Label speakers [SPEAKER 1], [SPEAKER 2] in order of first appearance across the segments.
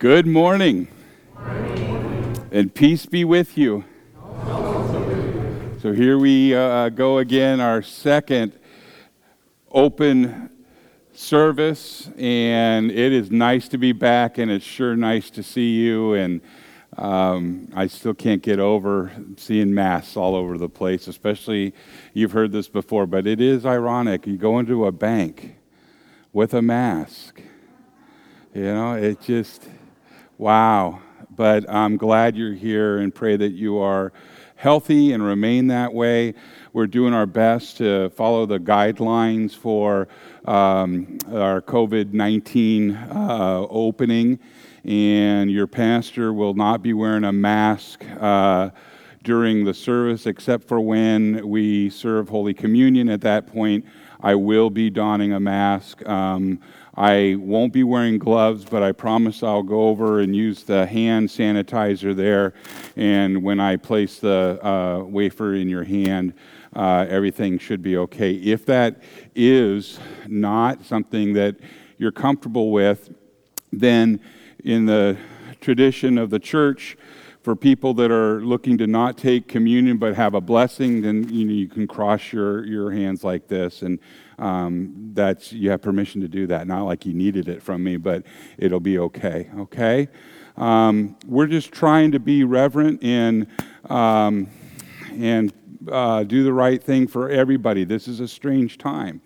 [SPEAKER 1] Good morning. And peace be with you. So here we uh, go again, our second open service, and it is nice to be back, and it's sure nice to see you. And um, I still can't get over seeing masks all over the place, especially you've heard this before, but it is ironic. You go into a bank with a mask, you know, it just, wow. But I'm glad you're here and pray that you are healthy and remain that way. We're doing our best to follow the guidelines for um, our COVID 19 uh, opening, and your pastor will not be wearing a mask. Uh, during the service, except for when we serve Holy Communion. At that point, I will be donning a mask. Um, I won't be wearing gloves, but I promise I'll go over and use the hand sanitizer there. And when I place the uh, wafer in your hand, uh, everything should be okay. If that is not something that you're comfortable with, then in the tradition of the church, for people that are looking to not take communion but have a blessing, then you, know, you can cross your, your hands like this, and um, that's you have permission to do that. Not like you needed it from me, but it'll be okay. Okay, um, we're just trying to be reverent and um, and uh, do the right thing for everybody. This is a strange time,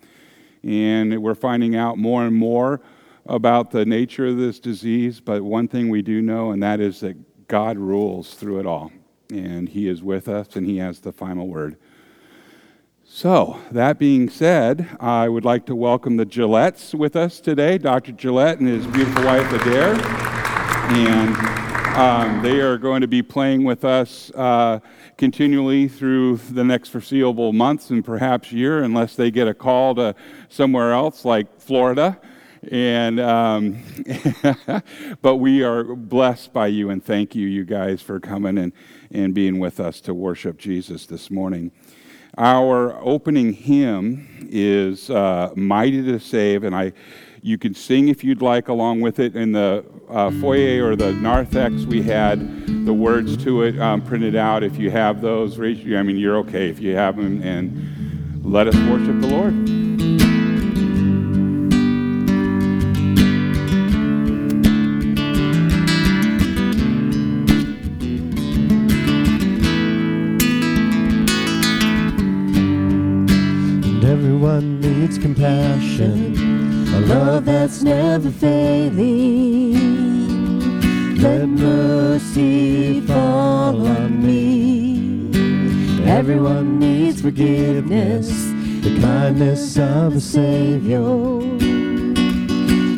[SPEAKER 1] and we're finding out more and more about the nature of this disease. But one thing we do know, and that is that God rules through it all, and He is with us, and He has the final word. So, that being said, I would like to welcome the Gillettes with us today, Dr. Gillette and his beautiful wife Adair. And um, they are going to be playing with us uh, continually through the next foreseeable months and perhaps year, unless they get a call to somewhere else like Florida. And um, but we are blessed by you and thank you, you guys, for coming and, and being with us to worship Jesus this morning. Our opening hymn is uh, "Mighty to Save," and I. You can sing if you'd like along with it. In the uh, foyer or the narthex, we had the words to it um, printed out. If you have those, I mean, you're okay if you have them. And let us worship the Lord.
[SPEAKER 2] Everyone needs compassion, a love that's never failing. Let mercy fall on me. Everyone needs forgiveness, the kindness of the Savior,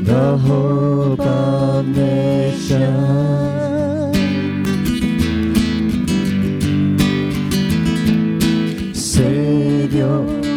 [SPEAKER 2] the hope of nations.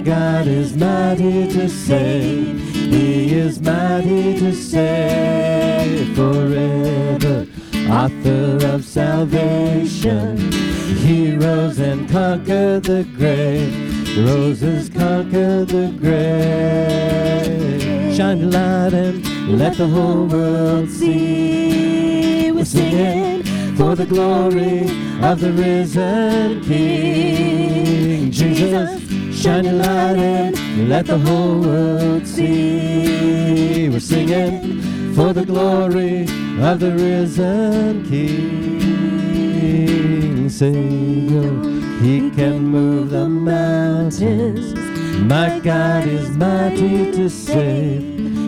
[SPEAKER 2] God is mighty to save. He is mighty to save forever. Author of salvation. He rose and conquered the grave. Roses conquer the grave. Shine your light and let the whole world see. We're singing for the glory of the risen King. Jesus, Shine your light and let the whole world see. We're singing for the glory of the risen King. Savior, He can move the mountains. My God is mighty to save.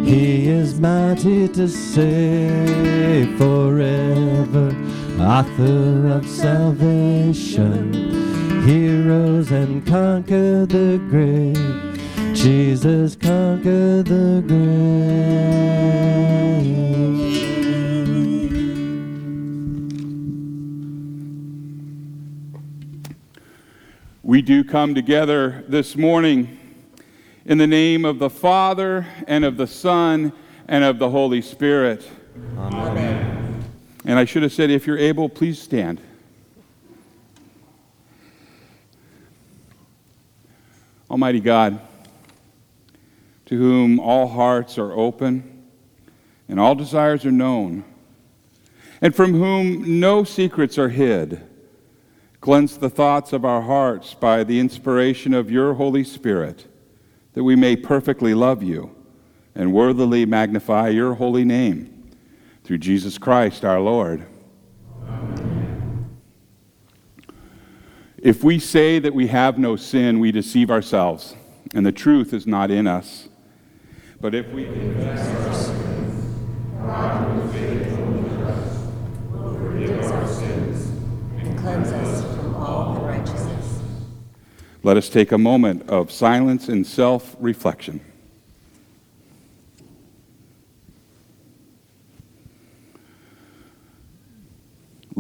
[SPEAKER 2] He is mighty to save forever. Author of salvation. He rose and conquered the grave. Jesus conquered the grave.
[SPEAKER 1] We do come together this morning in the name of the Father and of the Son and of the Holy Spirit.
[SPEAKER 3] Amen.
[SPEAKER 1] And I should have said, if you're able, please stand. Almighty God, to whom all hearts are open and all desires are known, and from whom no secrets are hid, cleanse the thoughts of our hearts by the inspiration of your Holy Spirit, that we may perfectly love you and worthily magnify your holy name through Jesus Christ our Lord. If we say that we have no sin, we deceive ourselves, and the truth is not in us. But if we confess our sins, God who is faithful and just will forgive us our sins
[SPEAKER 3] and cleanse us from all unrighteousness.
[SPEAKER 1] Let us take a moment of silence and self reflection.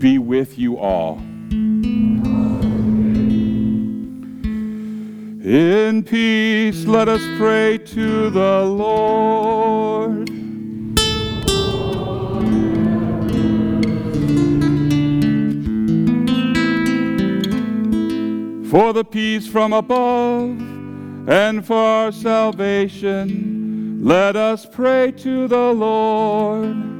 [SPEAKER 1] be with you all. In peace, let us pray to the Lord. For the peace from above and for our salvation, let us pray to the Lord.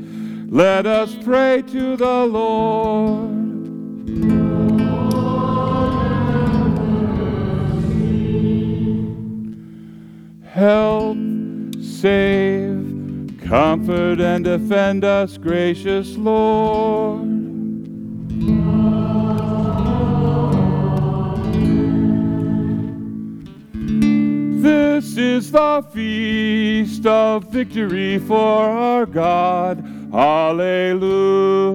[SPEAKER 1] let us pray to the Lord. Help, save, comfort, and defend us, gracious Lord. This is the feast of victory for our God. Hallelujah.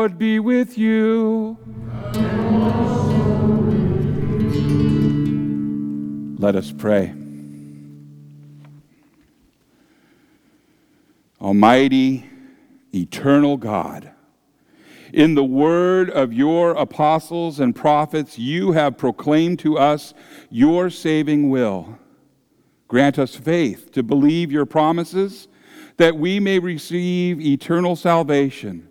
[SPEAKER 1] Lord be with you. Let us pray. Almighty, eternal God, in the word of your apostles and prophets, you have proclaimed to us your saving will. Grant us faith to believe your promises, that we may receive eternal salvation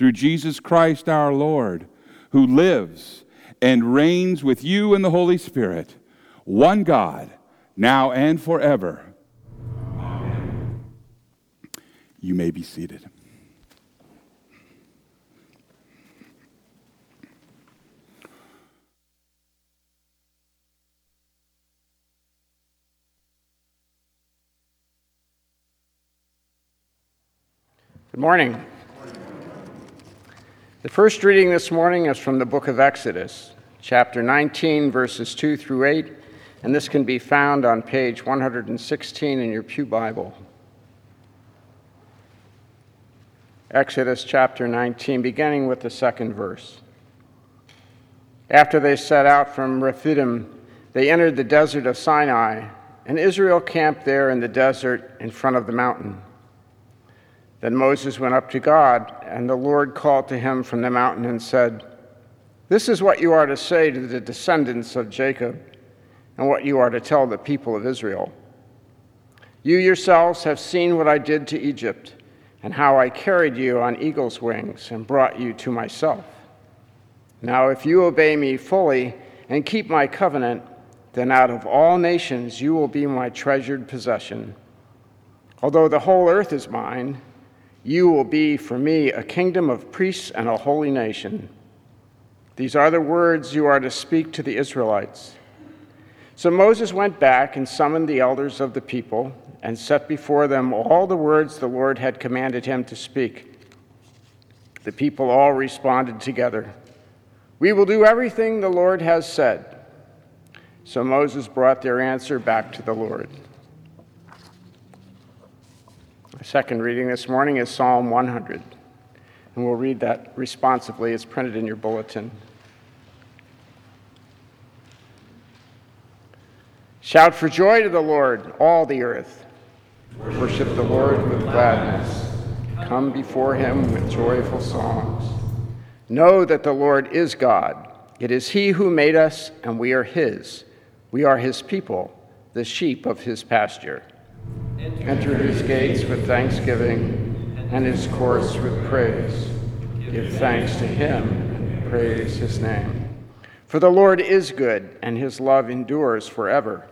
[SPEAKER 1] through Jesus Christ our Lord, who lives and reigns with you in the Holy Spirit, one God, now and forever. Amen. You may be seated.
[SPEAKER 4] Good morning. The first reading this morning is from the book of Exodus, chapter 19, verses 2 through 8, and this can be found on page 116 in your Pew Bible. Exodus chapter 19, beginning with the second verse. After they set out from Rephidim, they entered the desert of Sinai, and Israel camped there in the desert in front of the mountain. Then Moses went up to God, and the Lord called to him from the mountain and said, This is what you are to say to the descendants of Jacob, and what you are to tell the people of Israel. You yourselves have seen what I did to Egypt, and how I carried you on eagle's wings and brought you to myself. Now, if you obey me fully and keep my covenant, then out of all nations you will be my treasured possession. Although the whole earth is mine, you will be for me a kingdom of priests and a holy nation. These are the words you are to speak to the Israelites. So Moses went back and summoned the elders of the people and set before them all the words the Lord had commanded him to speak. The people all responded together We will do everything the Lord has said. So Moses brought their answer back to the Lord. Our second reading this morning is Psalm 100, and we'll read that responsively. It's printed in your bulletin. Shout for joy to the Lord, all the earth. Worship the Lord with gladness. Come before him with joyful songs. Know that the Lord is God. It is he who made us, and we are his. We are his people, the sheep of his pasture. Enter his gates with thanksgiving and his courts with praise. Give thanks to him and praise his name. For the Lord is good, and his love endures forever.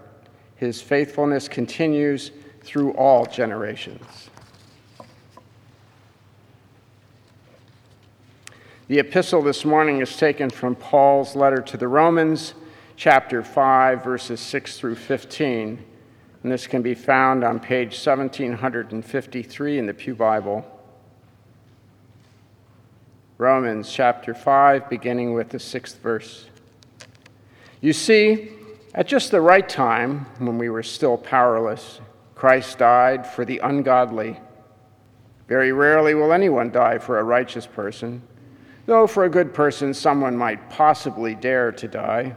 [SPEAKER 4] His faithfulness continues through all generations. The epistle this morning is taken from Paul's letter to the Romans, chapter 5, verses 6 through 15 and this can be found on page 1753 in the Pew Bible. Romans chapter 5, beginning with the sixth verse. You see, at just the right time, when we were still powerless, Christ died for the ungodly. Very rarely will anyone die for a righteous person, though for a good person, someone might possibly dare to die.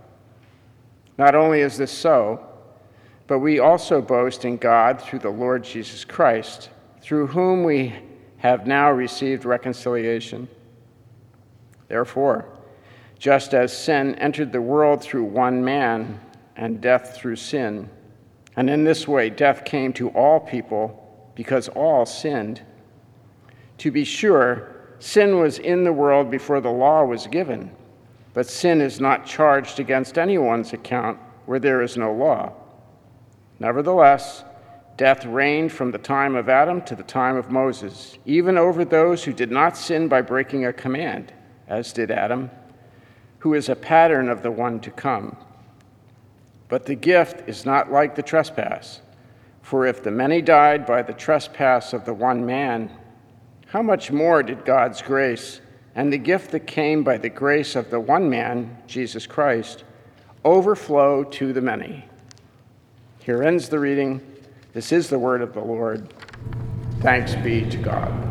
[SPEAKER 4] Not only is this so, but we also boast in God through the Lord Jesus Christ, through whom we have now received reconciliation. Therefore, just as sin entered the world through one man, and death through sin, and in this way death came to all people because all sinned. To be sure, sin was in the world before the law was given, but sin is not charged against anyone's account where there is no law. Nevertheless, death reigned from the time of Adam to the time of Moses, even over those who did not sin by breaking a command, as did Adam, who is a pattern of the one to come. But the gift is not like the trespass. For if the many died by the trespass of the one man, how much more did God's grace and the gift that came by the grace of the one man, Jesus Christ, overflow to the many? Here ends the reading. This is the word of the Lord. Thanks be to God.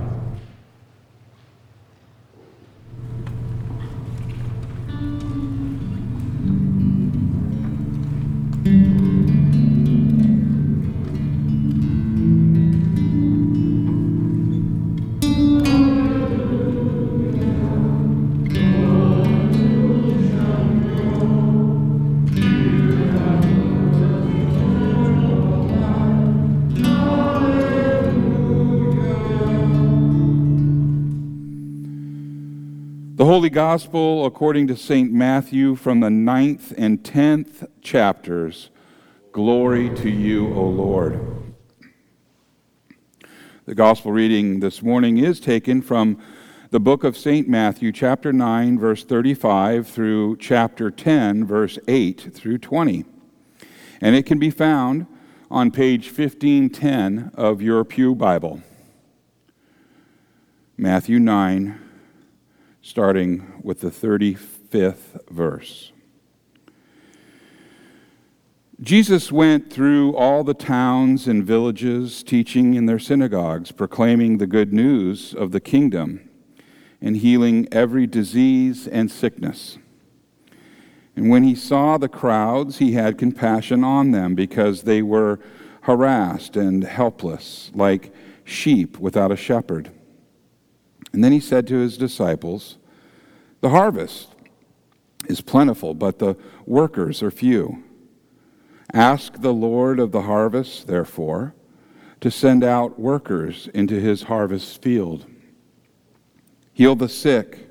[SPEAKER 1] Holy Gospel according to St. Matthew from the ninth and tenth chapters. Glory to you, O Lord. The Gospel reading this morning is taken from the book of St. Matthew, chapter 9, verse 35, through chapter 10, verse 8 through 20. And it can be found on page 1510 of your Pew Bible. Matthew 9, starting with the 35th verse. Jesus went through all the towns and villages, teaching in their synagogues, proclaiming the good news of the kingdom, and healing every disease and sickness. And when he saw the crowds, he had compassion on them because they were harassed and helpless, like sheep without a shepherd. And then he said to his disciples, The harvest is plentiful, but the workers are few. Ask the Lord of the harvest, therefore, to send out workers into his harvest field. Heal the sick,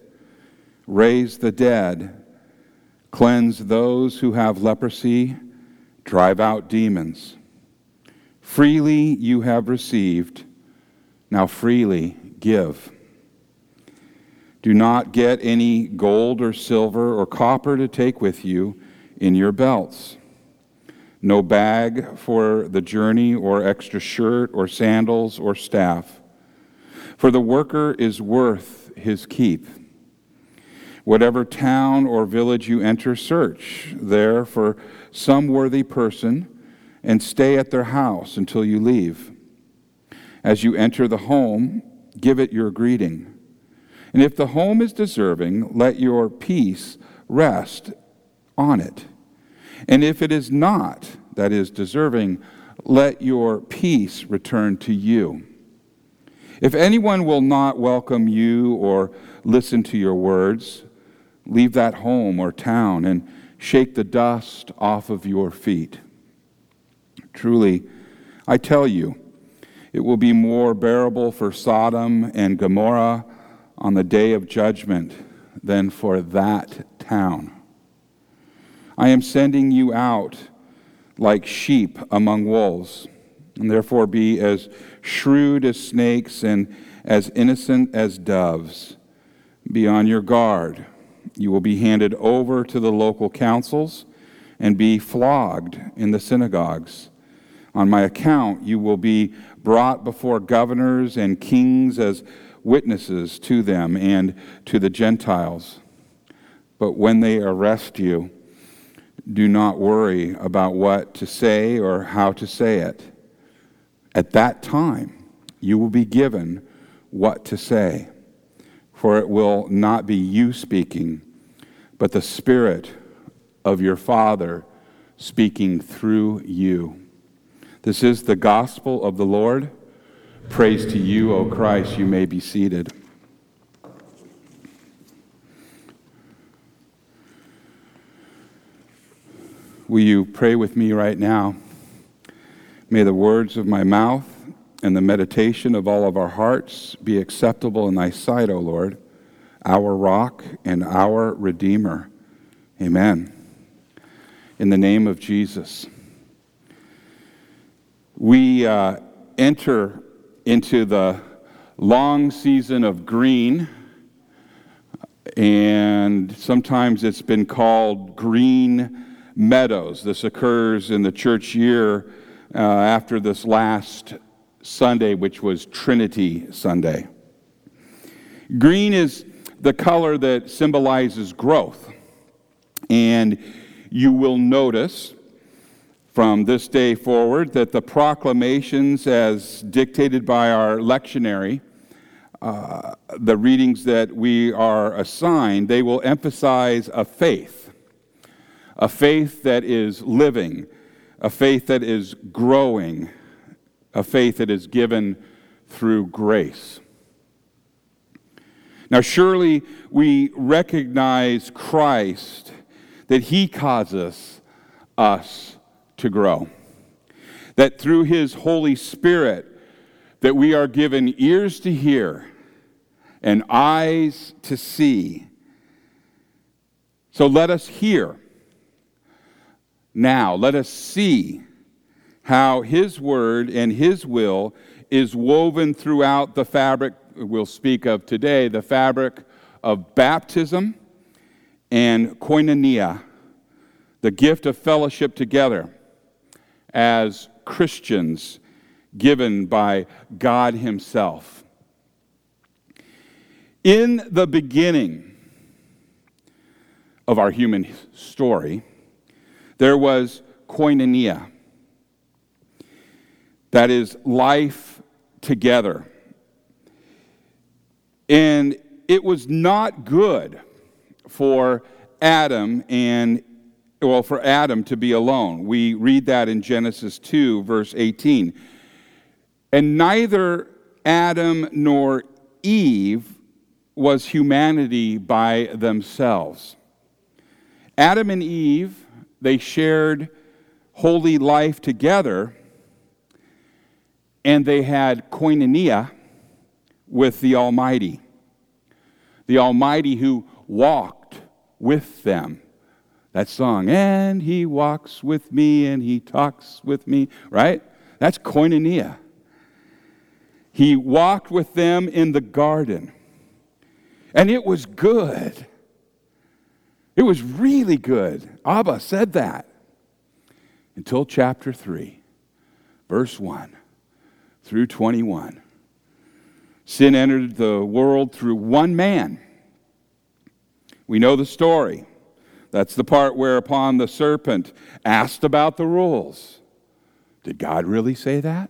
[SPEAKER 1] raise the dead, cleanse those who have leprosy, drive out demons. Freely you have received, now freely give. Do not get any gold or silver or copper to take with you in your belts. No bag for the journey, or extra shirt, or sandals, or staff. For the worker is worth his keep. Whatever town or village you enter, search there for some worthy person and stay at their house until you leave. As you enter the home, give it your greeting. And if the home is deserving, let your peace rest on it. And if it is not, that is deserving, let your peace return to you. If anyone will not welcome you or listen to your words, leave that home or town and shake the dust off of your feet. Truly, I tell you, it will be more bearable for Sodom and Gomorrah on the day of judgment than for that town. I am sending you out like sheep among wolves, and therefore be as shrewd as snakes and as innocent as doves. Be on your guard. You will be handed over to the local councils and be flogged in the synagogues. On my account, you will be brought before governors and kings as witnesses to them and to the Gentiles. But when they arrest you, do not worry about what to say or how to say it. At that time, you will be given what to say, for it will not be you speaking, but the Spirit of your Father speaking through you. This is the gospel of the Lord. Praise to you, O Christ. You may be seated. Will you pray with me right now? May the words of my mouth and the meditation of all of our hearts be acceptable in thy sight, O Lord, our rock and our redeemer. Amen. In the name of Jesus. We uh, enter into the long season of green and sometimes it's been called Green Meadows. This occurs in the church year uh, after this last Sunday, which was Trinity Sunday. Green is the color that symbolizes growth. And you will notice from this day forward that the proclamations, as dictated by our lectionary, uh, the readings that we are assigned, they will emphasize a faith, a faith that is living, a faith that is growing, a faith that is given through grace. Now, surely we recognize Christ, that He causes us to grow. That through His Holy Spirit, that we are given ears to hear and eyes to see. So let us hear now. Let us see how His Word and His will is woven throughout the fabric we'll speak of today the fabric of baptism and koinonia, the gift of fellowship together as Christians given by God Himself. In the beginning of our human story, there was koinonia. That is life together. And it was not good for Adam and well for Adam to be alone. We read that in Genesis 2 verse 18. And neither Adam nor Eve was humanity by themselves. Adam and Eve, they shared holy life together and they had koinonia with the Almighty. The Almighty who walked with them. That song, and he walks with me and he talks with me, right? That's koinonia. He walked with them in the garden, and it was good. It was really good. Abba said that until chapter 3, verse 1 through 21. Sin entered the world through one man. We know the story. That's the part whereupon the serpent asked about the rules. Did God really say that?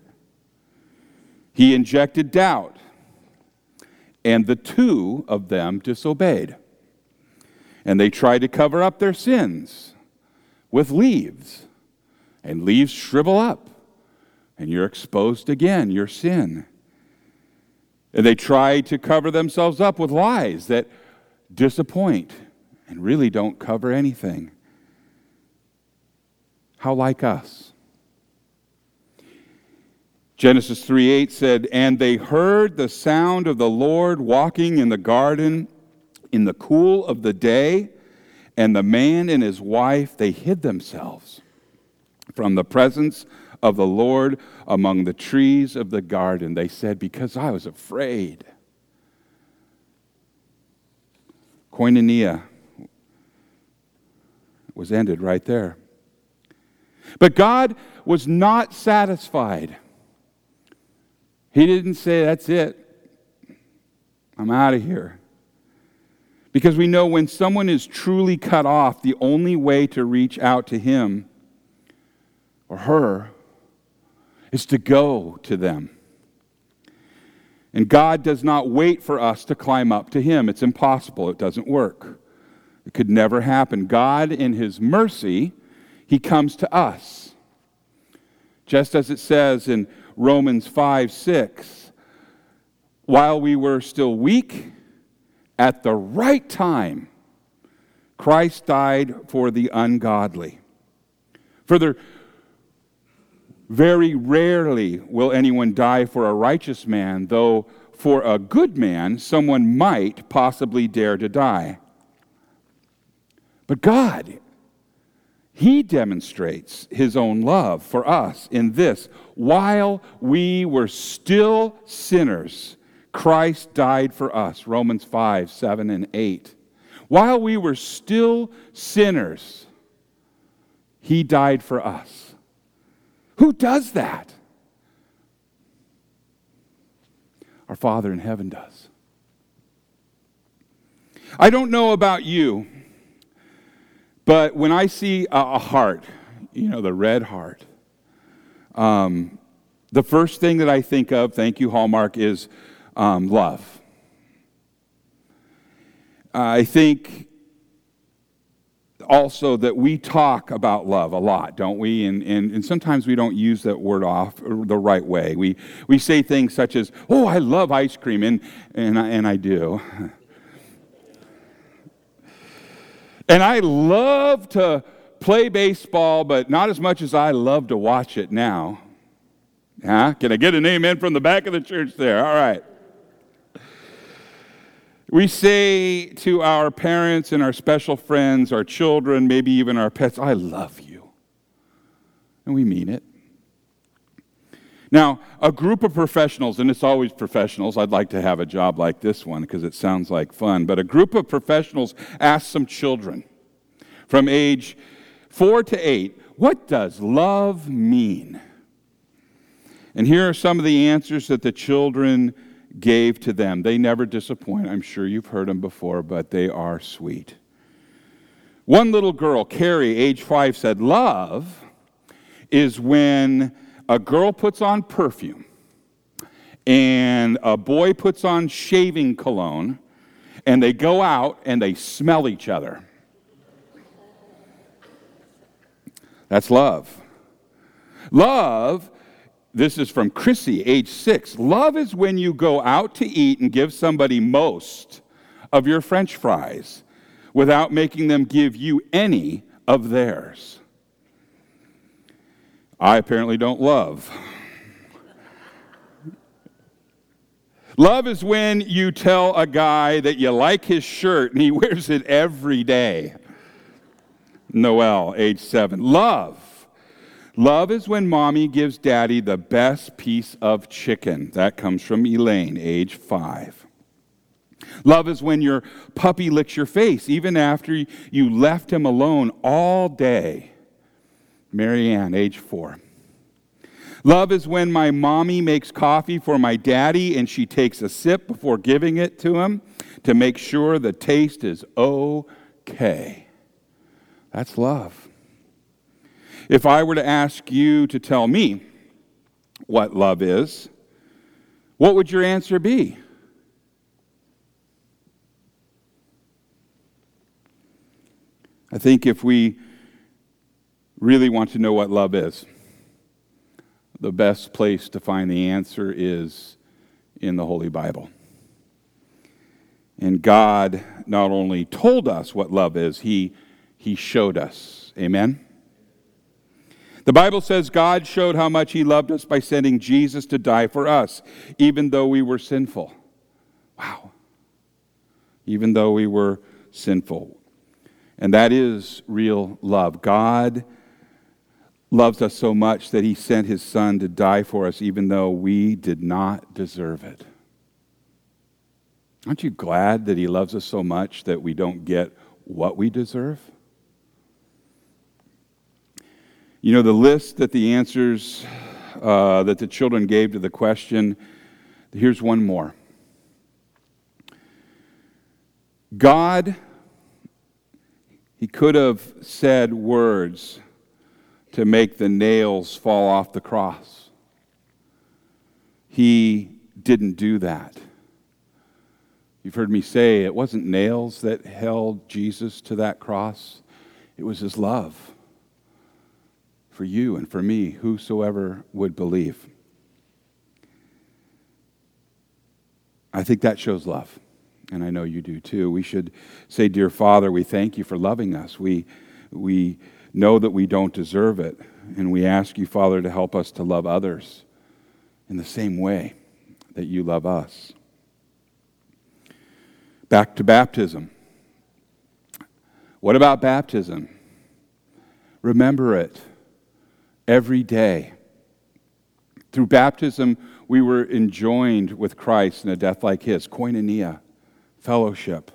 [SPEAKER 1] He injected doubt, and the two of them disobeyed. And they tried to cover up their sins with leaves, and leaves shrivel up, and you're exposed again, your sin. And they try to cover themselves up with lies that disappoint and really don't cover anything. How like us? Genesis 3 8 said, And they heard the sound of the Lord walking in the garden in the cool of the day, and the man and his wife, they hid themselves from the presence of the Lord among the trees of the garden. They said, Because I was afraid. Koinonia was ended right there. But God was not satisfied. He didn't say, That's it. I'm out of here. Because we know when someone is truly cut off, the only way to reach out to him or her is to go to them. And God does not wait for us to climb up to Him. It's impossible. It doesn't work. It could never happen. God, in His mercy, He comes to us. Just as it says in Romans 5 6, while we were still weak, at the right time, Christ died for the ungodly. Further, very rarely will anyone die for a righteous man, though for a good man, someone might possibly dare to die. But God, He demonstrates His own love for us in this while we were still sinners, Christ died for us. Romans 5, 7, and 8. While we were still sinners, he died for us. Who does that? Our Father in heaven does. I don't know about you, but when I see a, heart, you know, the red heart, um, the first thing that I think of, thank you, Hallmark, is um, love. I think also that we talk about love a lot, don't we? And, and, and sometimes we don't use that word off the right way. We, we say things such as, oh, I love ice cream, and, and, I, and I do. And I love to play baseball, but not as much as I love to watch it now. Huh? Can I get an amen from the back of the church there? All right. We say to our parents and our special friends, our children, maybe even our pets, I love you. And we mean it. Now, a group of professionals, and it's always professionals, I'd like to have a job like this one because it sounds like fun, but a group of professionals asked some children from age four to eight, What does love mean? And here are some of the answers that the children gave to them. They never disappoint. I'm sure you've heard them before, but they are sweet. One little girl, Carrie, age five, said, Love is when a girl puts on perfume and a boy puts on shaving cologne and they go out and they smell each other. That's love. Love this is from Chrissy, age six. Love is when you go out to eat and give somebody most of your french fries without making them give you any of theirs. I apparently don't love. Love is when you tell a guy that you like his shirt and he wears it every day. Noel, age seven. Love Love is when mommy gives daddy the best piece of chicken. That comes from Elaine, age five. Love is when your puppy licks your face, even after you left him alone all day. Marianne, age four. Love is when my mommy makes coffee for my daddy and she takes a sip before giving it to him to make sure the taste is okay. That's love. If I were to ask you to tell me what love is, what would your answer be? I think if we really want to know what love is, the best place to find the answer is in the Holy Bible. And God not only told us what love is, He, he showed us. Amen? The Bible says God showed how much He loved us by sending Jesus to die for us, even though we were sinful. Wow. Even though we were sinful. And that is real love. God loves us so much that He sent His Son to die for us, even though we did not deserve it. Aren't you glad that He loves us so much that we don't get what we deserve? You know, the list that the answers uh, that the children gave to the question, here's one more. God, He could have said words to make the nails fall off the cross. He didn't do that. You've heard me say it wasn't nails that held Jesus to that cross, it was His love for you and for me, whosoever would believe. I think that shows love, and I know you do too. We should say, Dear Father, we thank you for loving us. We, we know that we don't deserve it, and we ask you, Father, to help us to love others in the same way that you love us. Back to baptism. What about baptism? Remember it every day. Through baptism, we were enjoined with Christ in a death like his, koinonia, fellowship.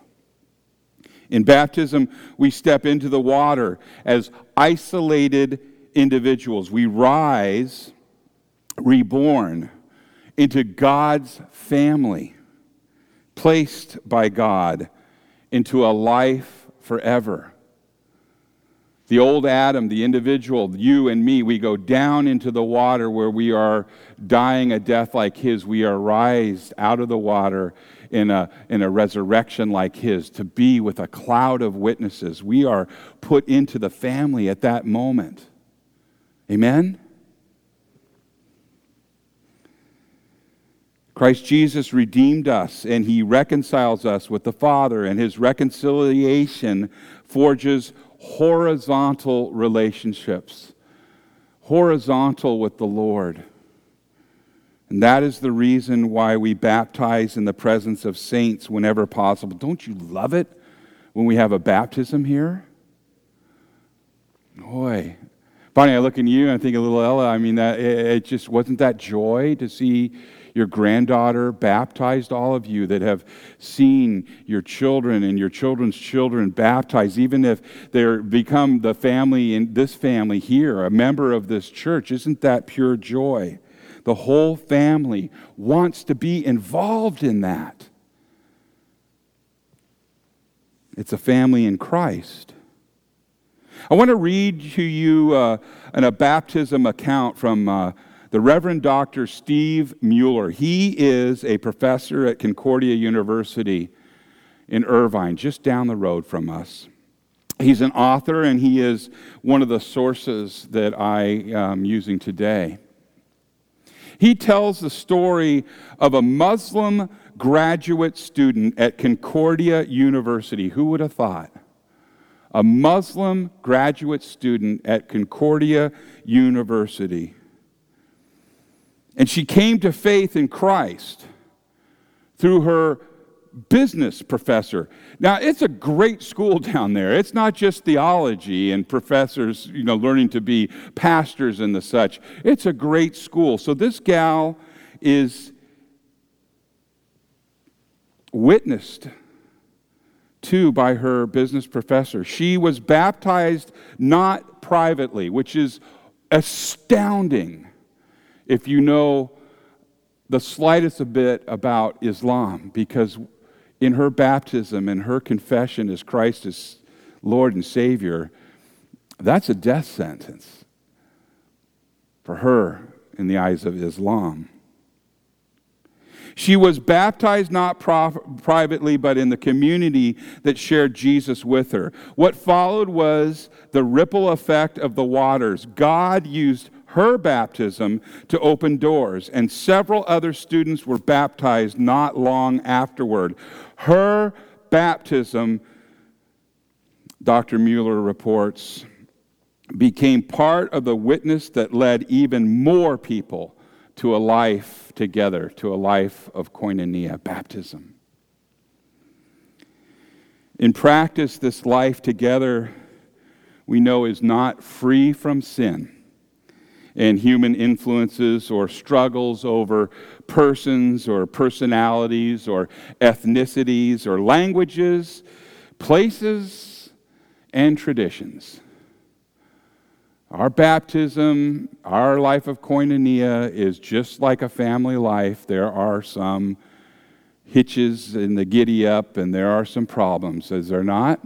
[SPEAKER 1] In baptism, we step into the water as isolated individuals. We rise, reborn into God's family, placed by God into a life forever. The old Adam, the individual, you and me, we go down into the water where we are dying a death like his. We are raised out of the water in a, in a resurrection like his to be with a cloud of witnesses. We are put into the family at that moment. Amen? Christ Jesus redeemed us and he reconciles us with the Father, and his reconciliation forges horizontal relationships, horizontal with the Lord. And that is the reason why we baptize in the presence of saints whenever possible. Don't you love it when we have a baptism here? Boy. Bonnie, I look at you and I think of little Ella. I mean, that, it, it just wasn't that joy to see your granddaughter baptized, all of you that have seen your children and your children's children baptized, even if they're become the family in this family here, a member of this church. Isn't that pure joy? The whole family wants to be involved in that. It's a family in Christ. I want to read to you uh, an, a baptism account from uh, the Reverend Dr. Steve Mueller. He is a professor at Concordia University in Irvine, just down the road from us. He's an author, and he is one of the sources that I am using today. He tells the story of a Muslim graduate student at Concordia University. Who would have thought? A Muslim graduate student at Concordia University and she came to faith in Christ through her business professor. Now, it's a great school down there. It's not just theology and professors, you know, learning to be pastors and the such. It's a great school. So this gal is witnessed to by her business professor. She was baptized not privately, which is astounding if you know the slightest bit about Islam, because in her baptism and her confession as Christ as Lord and Savior, that's a death sentence for her in the eyes of Islam. She was baptized not prof- privately, but in the community that shared Jesus with her. What followed was the ripple effect of the waters. God used her baptism to open doors, and several other students were baptized not long afterward. Her baptism, Dr. Mueller reports, became part of the witness that led even more people to a life together, to a life of koinonia, baptism. In practice, this life together we know is not free from sin and human influences or struggles over persons or personalities or ethnicities or languages, places, and traditions. Our baptism, our life of koinonia is just like a family life. There are some hitches in the giddy up, and there are some problems, is there not?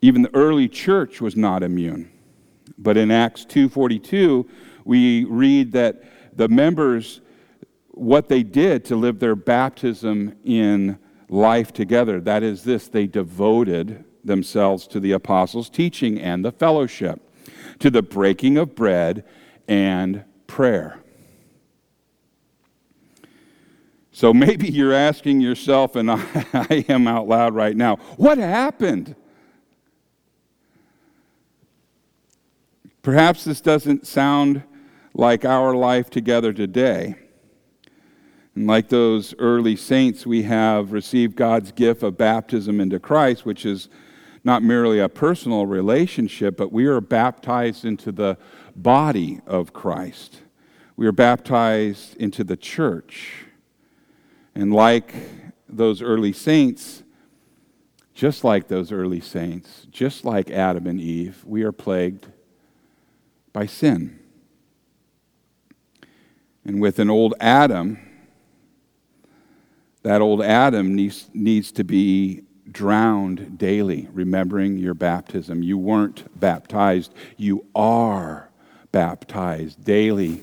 [SPEAKER 1] Even the early church was not immune. But in Acts 2:42, we read that the members what they did to live their baptism in life together. That is this, they devoted themselves to the apostles' teaching and the fellowship, to the breaking of bread and prayer. So maybe you're asking yourself, and I, I am out loud right now, what happened? Perhaps this doesn't sound like our life together today. And like those early saints, we have received God's gift of baptism into Christ, which is not merely a personal relationship, but we are baptized into the body of Christ. We are baptized into the church. And like those early saints, just like those early saints, just like Adam and Eve, we are plagued by sin. And with an old Adam, that old Adam needs, needs to be drowned daily, remembering your baptism. You weren't baptized, you are baptized. Daily,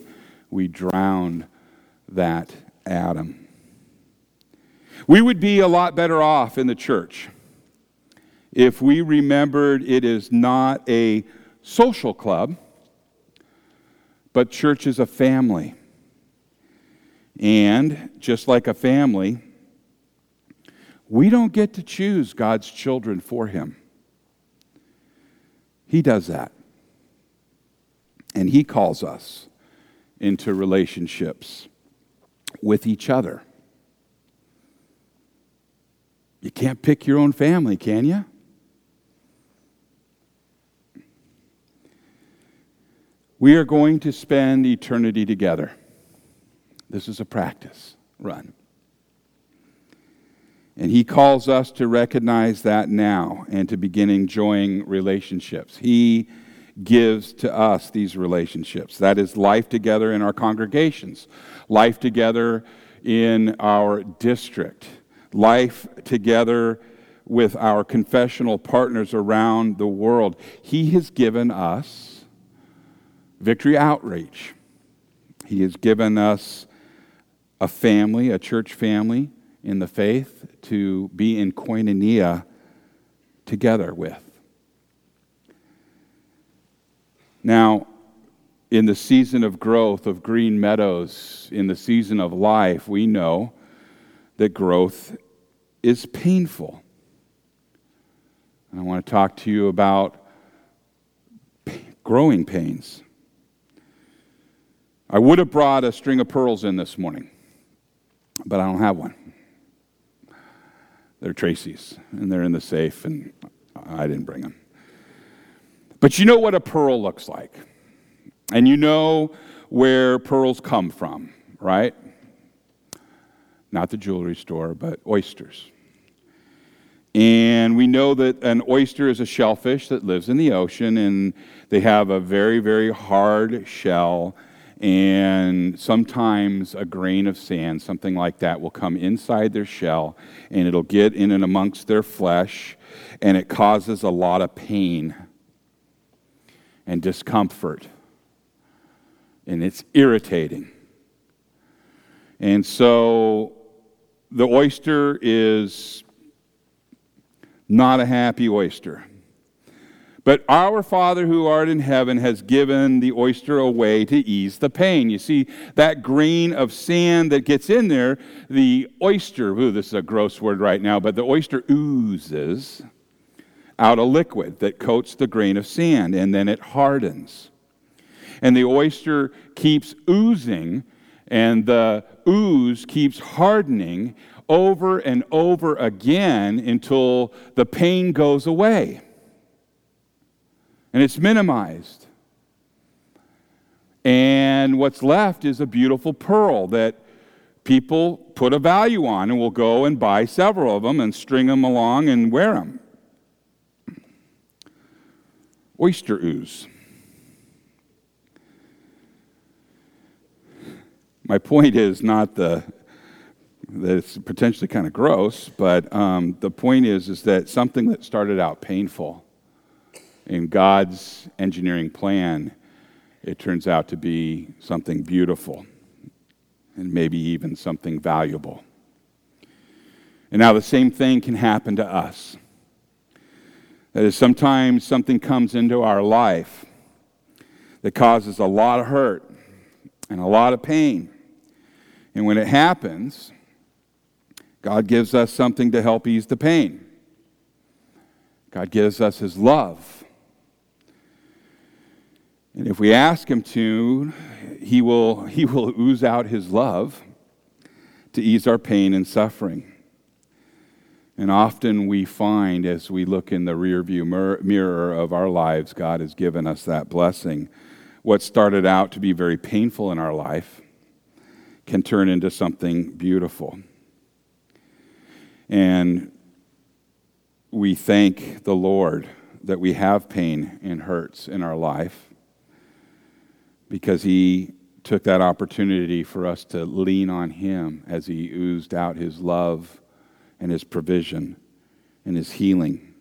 [SPEAKER 1] we drown that Adam. We would be a lot better off in the church if we remembered it is not a social club, but church is a family. And just like a family, we don't get to choose God's children for Him. He does that. And He calls us into relationships with each other. You can't pick your own family, can you? We are going to spend eternity together. This is a practice run. And he calls us to recognize that now and to begin enjoying relationships. He gives to us these relationships. That is life together in our congregations, life together in our district, life together with our confessional partners around the world. He has given us victory outreach. He has given us a family, a church family in the faith to be in koinonia together with. Now, in the season of growth of green meadows, in the season of life, we know that growth is painful. And I want to talk to you about growing pains. I would have brought a string of pearls in this morning, but I don't have one. They're Tracy's, and they're in the safe, and I didn't bring them. But you know what a pearl looks like. And you know where pearls come from, right? Not the jewelry store, but oysters. And we know that an oyster is a shellfish that lives in the ocean, and they have a very, very hard shell. And sometimes a grain of sand, something like that, will come inside their shell and it'll get in and amongst their flesh, and it causes a lot of pain and discomfort. And it's irritating. And so the oyster is not a happy oyster. But our Father who art in heaven has given the oyster away to ease the pain. You see, that grain of sand that gets in there, the oyster, ooh, this is a gross word right now, but the oyster oozes out a liquid that coats the grain of sand, and then it hardens. And the oyster keeps oozing, and the ooze keeps hardening over and over again until the pain goes away. And it's minimized. And what's left is a beautiful pearl that people put a value on and will go and buy several of them and string them along and wear them oyster ooze. My point is not the that it's potentially kind of gross, but um, the point is is that something that started out painful in God's engineering plan, it turns out to be something beautiful and maybe even something valuable. And now the same thing can happen to us. That is, sometimes something comes into our life that causes a lot of hurt and a lot of pain. And when it happens, God gives us something to help ease the pain. God gives us His love. And if we ask Him to, He will, he will ooze out His love to ease our pain and suffering. And often we find as we look in the rearview mirror of our lives, God has given us that blessing. What started out to be very painful in our life can turn into something beautiful. And we thank the Lord that we have pain and hurts in our life because He took that opportunity for us to lean on Him as He oozed out His love and His provision and His healing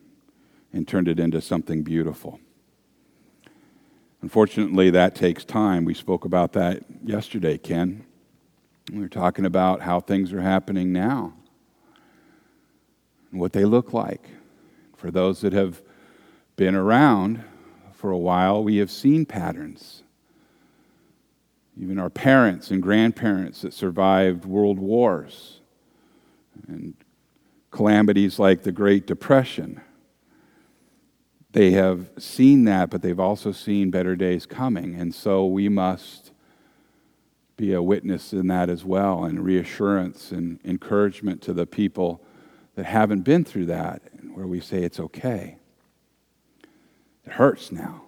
[SPEAKER 1] and turned it into something beautiful. Unfortunately, that takes time. We spoke about that yesterday, Ken. We were talking about how things are happening now and what they look like. For those that have been around for a while, we have seen patterns. Even our parents and grandparents that survived world wars and calamities like the Great Depression. They have seen that, but they've also seen better days coming. And so we must be a witness in that as well, and reassurance and encouragement to the people that haven't been through that, where we say it's okay. It hurts now.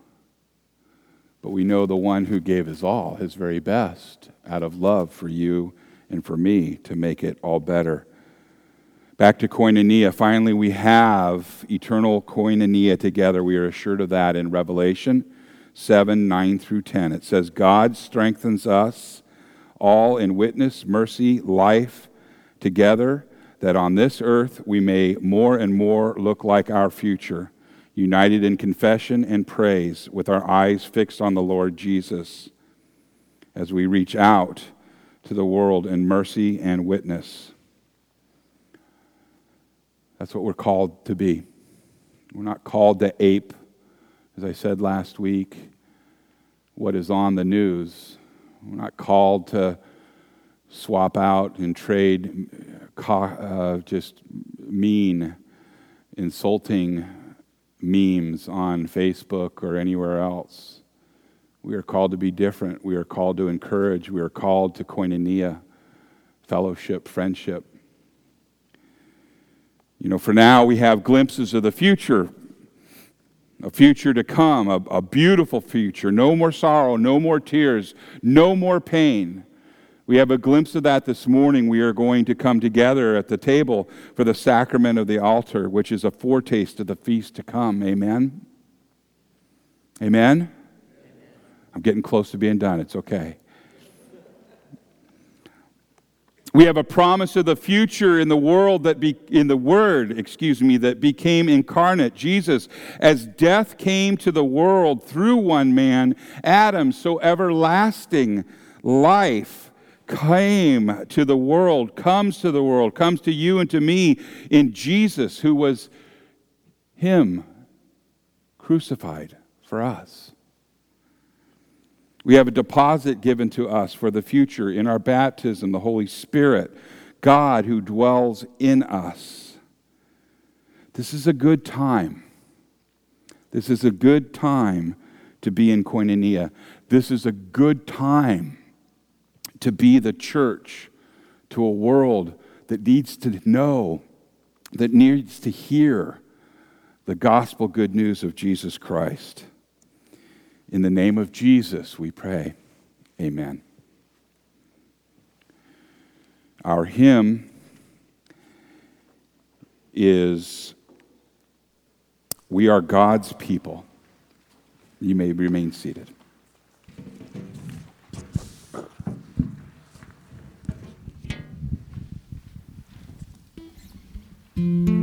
[SPEAKER 1] But we know the one who gave his all, his very best, out of love for you and for me to make it all better. Back to koinonia. Finally, we have eternal koinonia together. We are assured of that in Revelation 7 9 through 10. It says, God strengthens us all in witness, mercy, life together, that on this earth we may more and more look like our future united in confession and praise, with our eyes fixed on the Lord Jesus as we reach out to the world in mercy and witness. That's what we're called to be. We're not called to ape, as I said last week, what is on the news. We're not called to swap out and trade uh, just mean, insulting memes on Facebook or anywhere else. We are called to be different. We are called to encourage. We are called to koinonia, fellowship, friendship. You know, for now, we have glimpses of the future, a future to come, a, a beautiful future. No more sorrow, no more tears, no more pain. We have a glimpse of that this morning. We are going to come together at the table for the sacrament of the altar, which is a foretaste of the feast to come. Amen? Amen? I'm getting close to being done. It's okay. We have a promise of the future in the world that be, in the word, excuse me, that became incarnate, Jesus. As death came to the world through one man, Adam, so everlasting life came to the world, comes to the world, comes to you and to me in Jesus, who was Him crucified for us. We have a deposit given to us for the future in our baptism, the Holy Spirit, God who dwells in us. This is a good time. This is a good time to be in koinonia. This is a good time to be the church to a world that needs to know, that needs to hear the gospel good news of Jesus Christ. In the name of Jesus, we pray. Amen. Our hymn is We Are God's People. You may remain seated.
[SPEAKER 2] We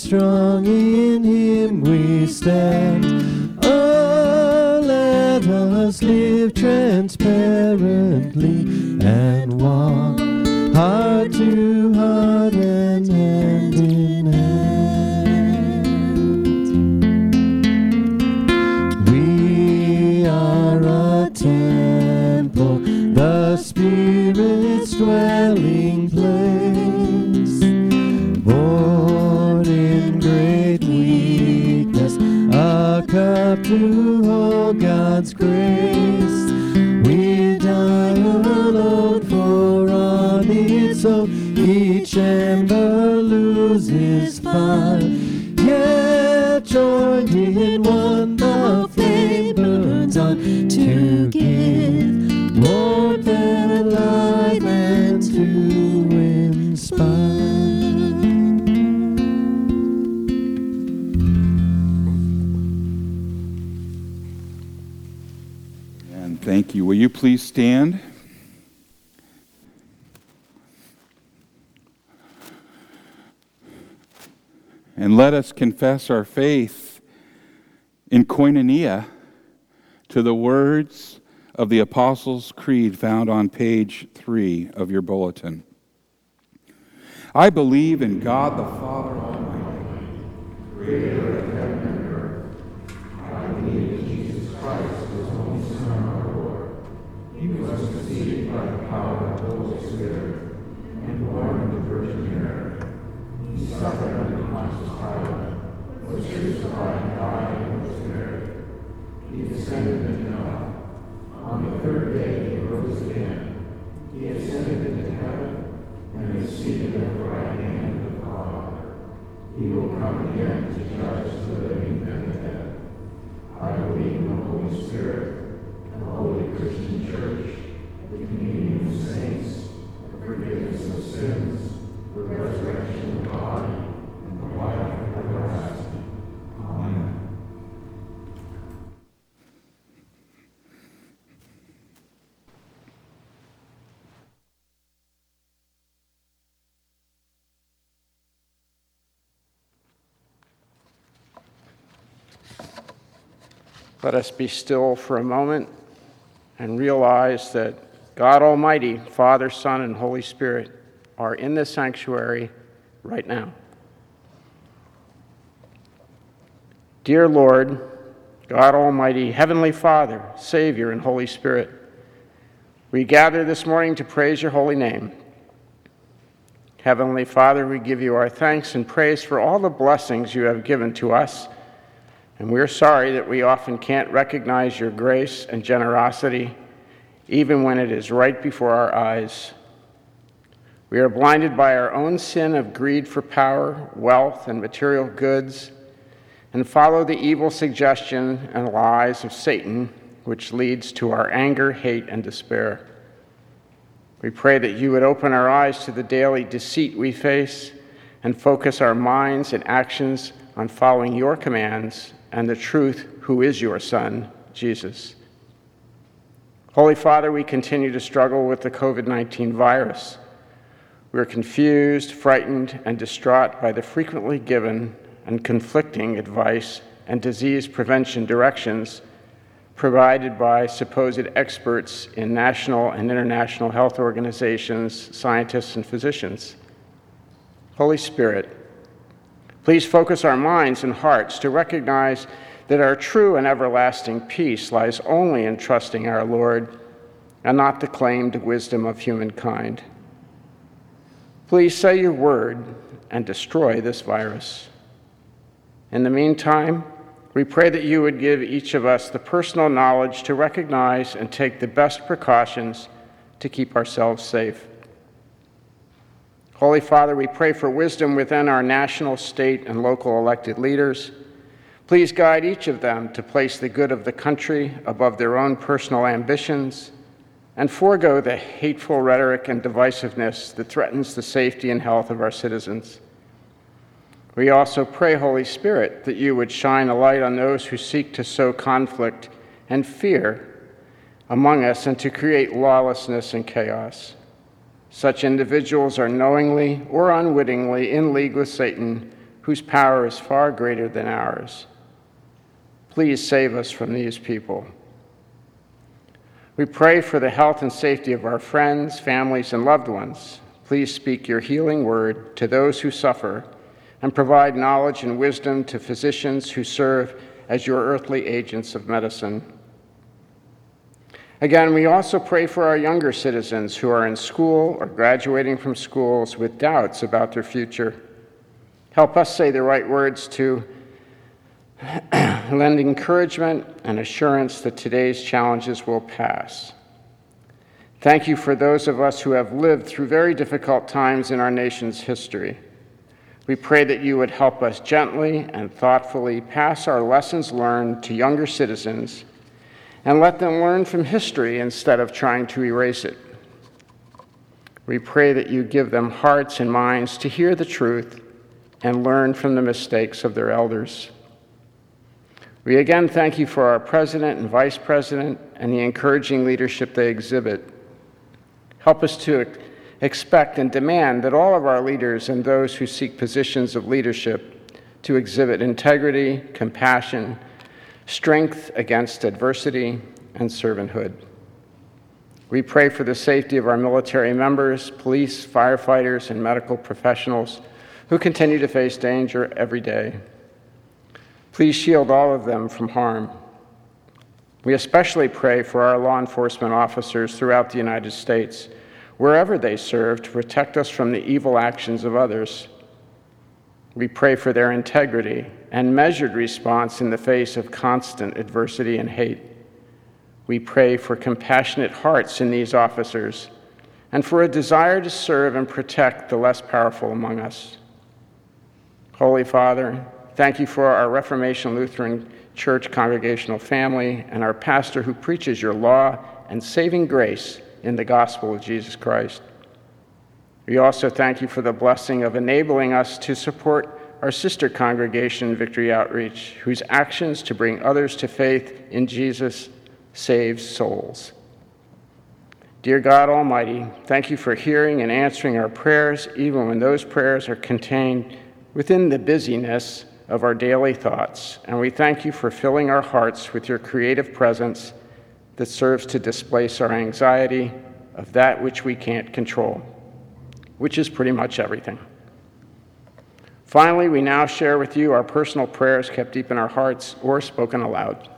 [SPEAKER 2] strong in him we stand. Oh, let us live transparently and walk heart to heart and hand in hand. We are a temple, the Spirit's dwelling. To hold God's grace. We die alone for our needs, so each ember loses fire. Yet joined in one,
[SPEAKER 1] thank you. Will you please stand? And let us confess our faith in koinonia to the words of the Apostles' Creed found on page three of your bulletin. I believe in God the Father Almighty.
[SPEAKER 4] Let us be still for a moment and realize that God Almighty, Father, Son, and Holy Spirit are in this sanctuary right now. Dear Lord, God Almighty, Heavenly Father, Savior, and Holy Spirit, we gather this morning to praise your holy name. Heavenly Father, we give you our thanks and praise for all the blessings you have given to us. And we're sorry that we often can't recognize your grace and generosity, even when it is right before our eyes. We are blinded by our own sin of greed for power, wealth, and material goods, and follow the evil suggestion and lies of Satan, which leads to our anger, hate, and despair. We pray that you would open our eyes to the daily deceit we face and focus our minds and actions on following your commands and the truth, who is your Son, Jesus. Holy Father, we continue to struggle with the COVID 19 virus. We are confused, frightened, and distraught by the frequently given and conflicting advice and disease prevention directions provided by supposed experts in national and international health organizations, scientists, and physicians. Holy Spirit, Please focus our minds and hearts to recognize that our true and everlasting peace lies only in trusting our Lord and not the claimed wisdom of humankind. Please say your word and destroy this virus. In the meantime, we pray that you would give each of us the personal knowledge to recognize and take the best precautions to keep ourselves safe. Holy Father, we pray for wisdom within our national, state, and local elected leaders. Please guide each of them to place the good of the country above their own personal ambitions and forego the hateful rhetoric and divisiveness that threatens the safety and health of our citizens. We also pray, Holy Spirit, that you would shine a light on those who seek to sow conflict and fear among us and to create lawlessness and chaos. Such individuals are knowingly or unwittingly in league with Satan, whose power is far greater than ours. Please save us from these people. We pray for the health and safety of our friends, families, and loved ones. Please speak your healing word to those who suffer and provide knowledge and wisdom to physicians who serve as your earthly agents of medicine. Again, we also pray for our younger citizens who are in school or graduating from schools with doubts about their future. Help us say the right words to lend encouragement and assurance that today's challenges will pass. Thank you for those of us who have lived through very difficult times in our nation's history. We pray that you would help us gently and thoughtfully pass our lessons learned to younger citizens and let them learn from history instead of trying to erase it. We pray that you give them hearts and minds to hear the truth and learn from the mistakes of their elders. We again thank you for our president and vice president and the encouraging leadership they exhibit. Help us to expect and demand that all of our leaders and those who seek positions of leadership to exhibit integrity, compassion, strength against adversity, and servanthood. We pray for the safety of our military members, police, firefighters, and medical professionals who continue to face danger every day. Please shield all of them from harm. We especially pray for our law enforcement officers throughout the United States, wherever they serve, to protect us from the evil actions of others. We pray for their integrity and measured response in the face of constant adversity and hate. We pray for compassionate hearts in these officers and for a desire to serve and protect the less powerful among us. Holy Father, thank you for our Reformation Lutheran Church congregational family and our pastor who preaches your law and saving grace in the gospel of Jesus Christ. We also thank you for the blessing of enabling us to support our sister congregation, Victory Outreach, whose actions to bring others to faith in Jesus saves souls. Dear God Almighty, thank you for hearing and answering our prayers, even when those prayers are contained within the busyness of our daily thoughts. And we thank you for filling our hearts with your creative presence that serves to displace our anxiety of that which we can't control, which is pretty much everything. Finally, we now share with you our personal prayers kept deep in our hearts or spoken aloud.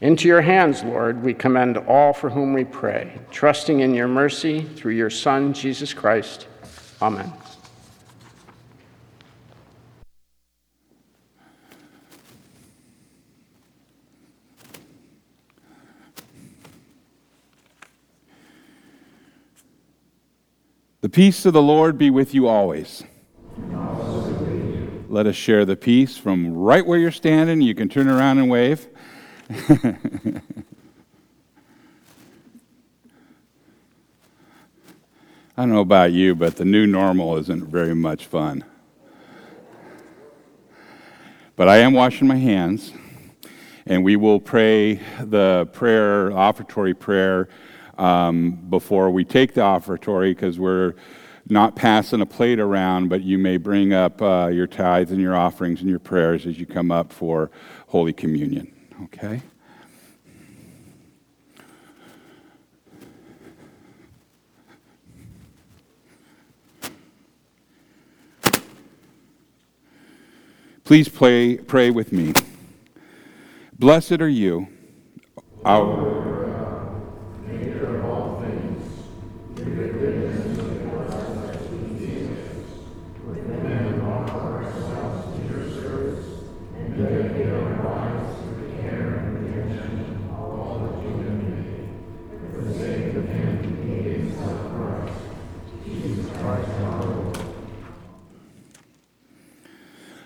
[SPEAKER 4] Into your hands, Lord, we commend all for whom we pray, trusting in your mercy through your Son, Jesus Christ. Amen.
[SPEAKER 1] The peace of the Lord be with you always. Let us share the peace from right where you're standing. You can turn around and wave. I don't know about you, but the new normal isn't very much fun. But I am washing my hands, and we will pray the prayer, offertory prayer, um, before we take the offertory because we're not passing a plate around, but you may bring up uh, your tithes and your offerings and your prayers as you come up for Holy Communion. Okay? Please pray, pray with me. Blessed are you, our.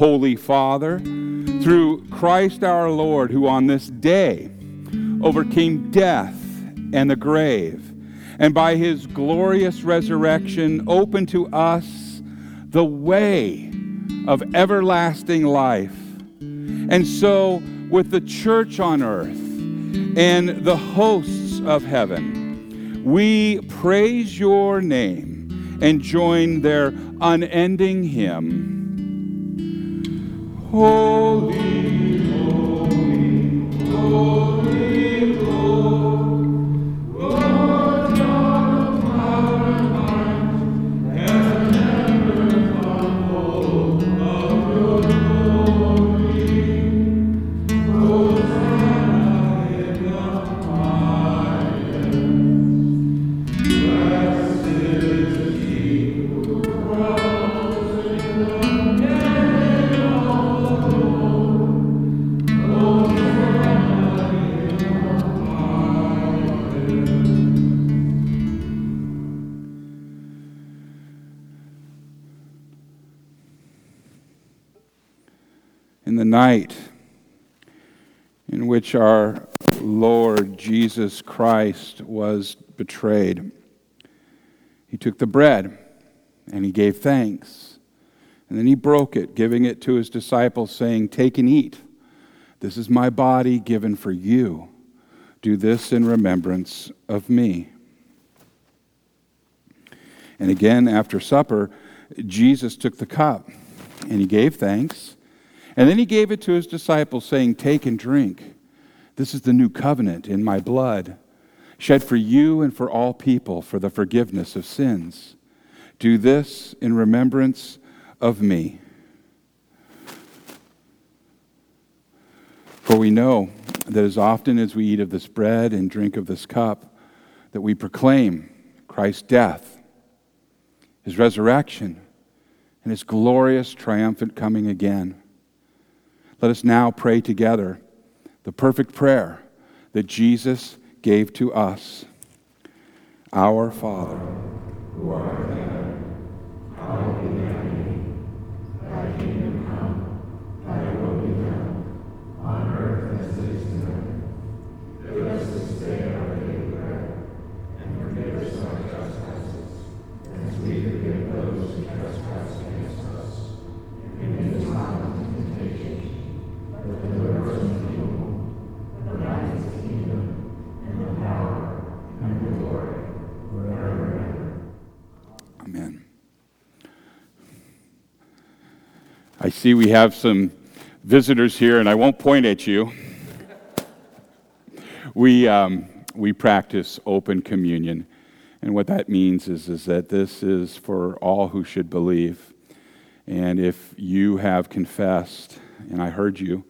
[SPEAKER 1] Holy Father, through Christ our Lord, who on this day overcame death and the grave, and by his glorious resurrection opened to us the way of everlasting life. And so, with the church on earth and the hosts of heaven, we praise your name and join their unending hymn. Holy, holy, holy night in which our Lord Jesus Christ was betrayed, he took the bread and he gave thanks. And then he broke it, giving it to his disciples, saying, Take and eat. This is my body given for you. Do this in remembrance of me. And again, after supper, Jesus took the cup and he gave thanks. And then he gave it to his disciples, saying, Take and drink. This is the new covenant in my blood, shed for you and for all people for the forgiveness of sins. Do this in remembrance of me. For we know that as often as we eat of this bread and drink of this cup, that we proclaim Christ's death, his resurrection, and his glorious, triumphant coming again. Let us now pray together the perfect prayer that Jesus gave to us. Our Father, who art in heaven, hallowed I see we have some visitors here, and I won't point at you. We, um, we practice open communion. And what that means is, is that this is for all who should believe. And if you have confessed, and I heard you,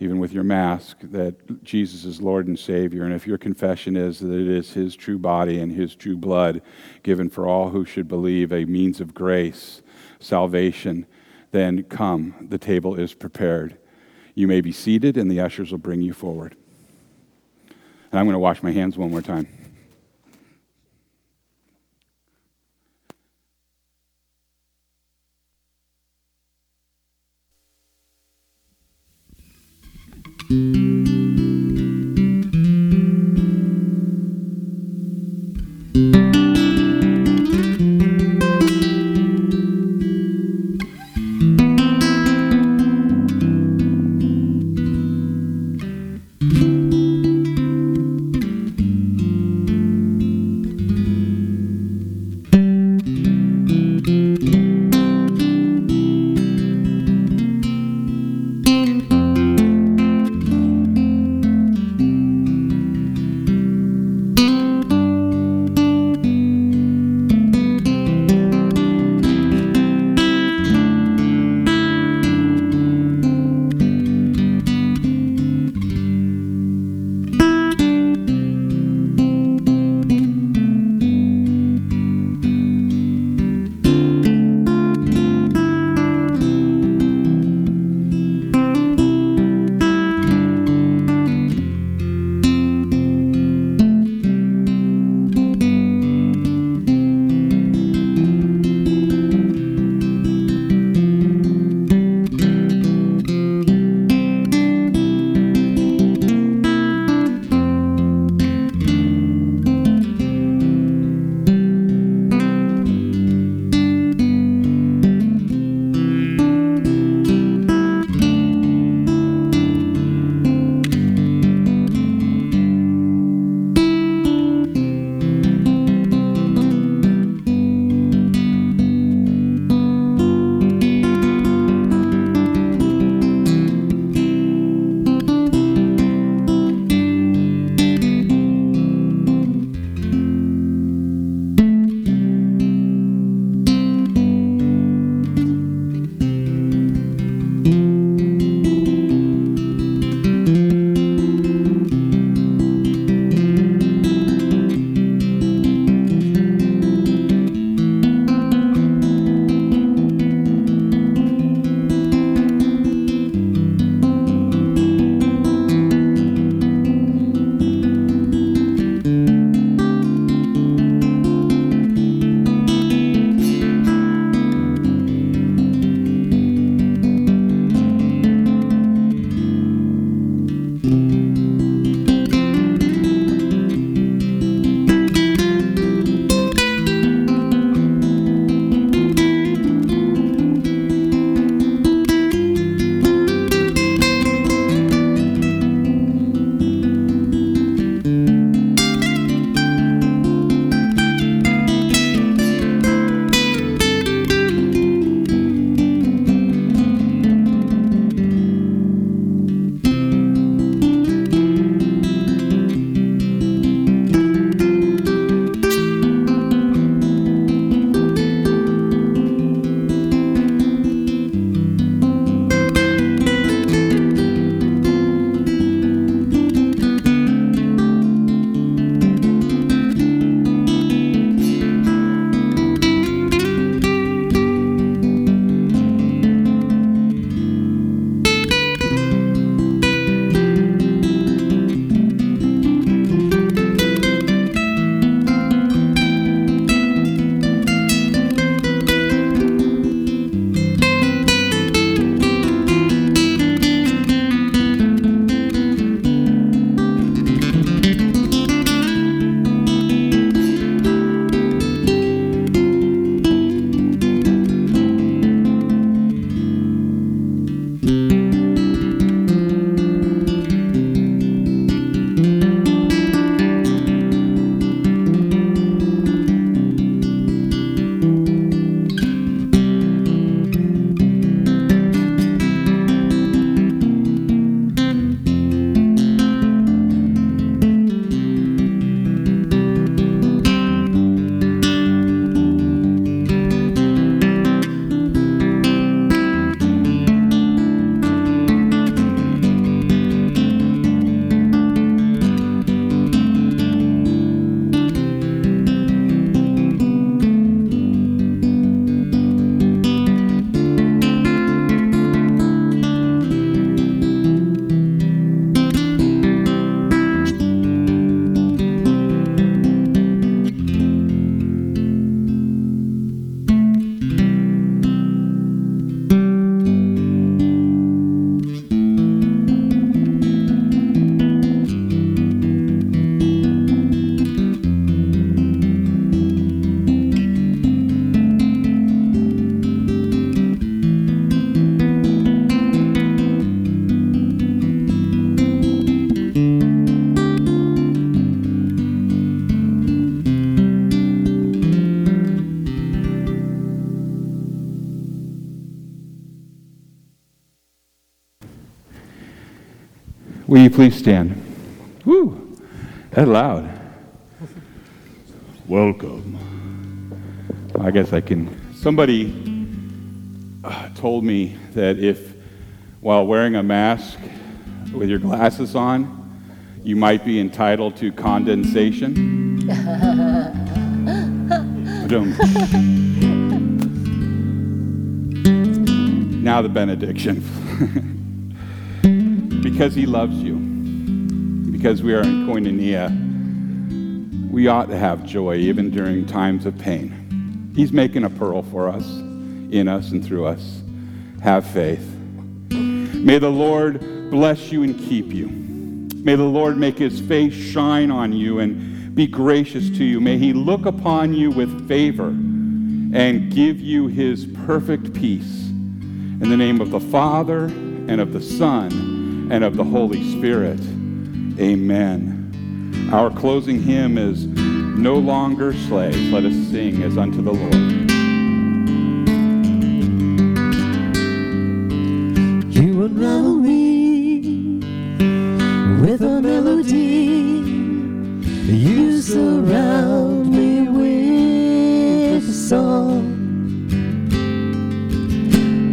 [SPEAKER 1] even with your mask, that Jesus is Lord and Savior, and if your confession is that it is His true body and His true blood given for all who should believe, a means of grace, salvation, then come, the table is prepared. You may be seated, and the ushers will bring you forward. And I'm going to wash my hands one more time. thank you please stand? Woo, that loud. Welcome. I guess I can. Somebody uh, told me that if, while wearing a mask with your glasses on, you might be entitled to condensation. Now the benediction. because he loves you, because we are in koinonia, we ought to have joy even during times of pain. He's making a pearl for us, in us and through us. Have faith. May the Lord bless you and keep you. May the Lord make his face shine on you and be gracious to you. May he look upon you with favor and give you his perfect peace. In the name of the Father, and of the Son, and of the Holy Spirit. Amen. Our closing hymn is No Longer Slaves. Let us sing as unto the Lord.
[SPEAKER 2] You unravel me with a melody. You surround me with a song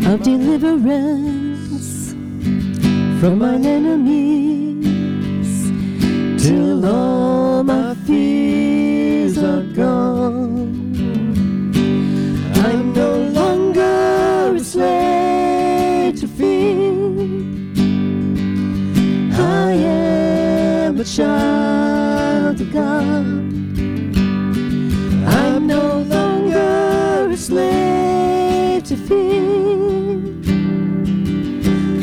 [SPEAKER 2] of deliverance from mine enemies till all my fears are gone. I'm no longer a slave to fear. I am a child of God. I'm no longer a slave to fear.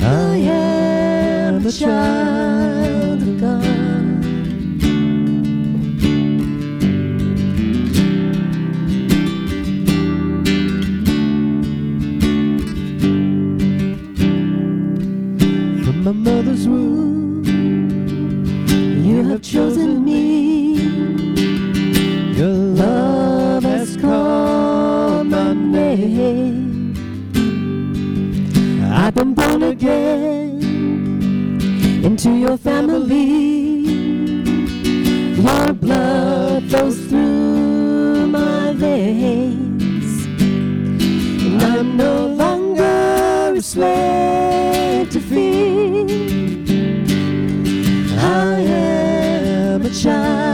[SPEAKER 2] I am a child born again into your family. Your blood flows through my veins. And I'm no longer a slave to fear. I am a child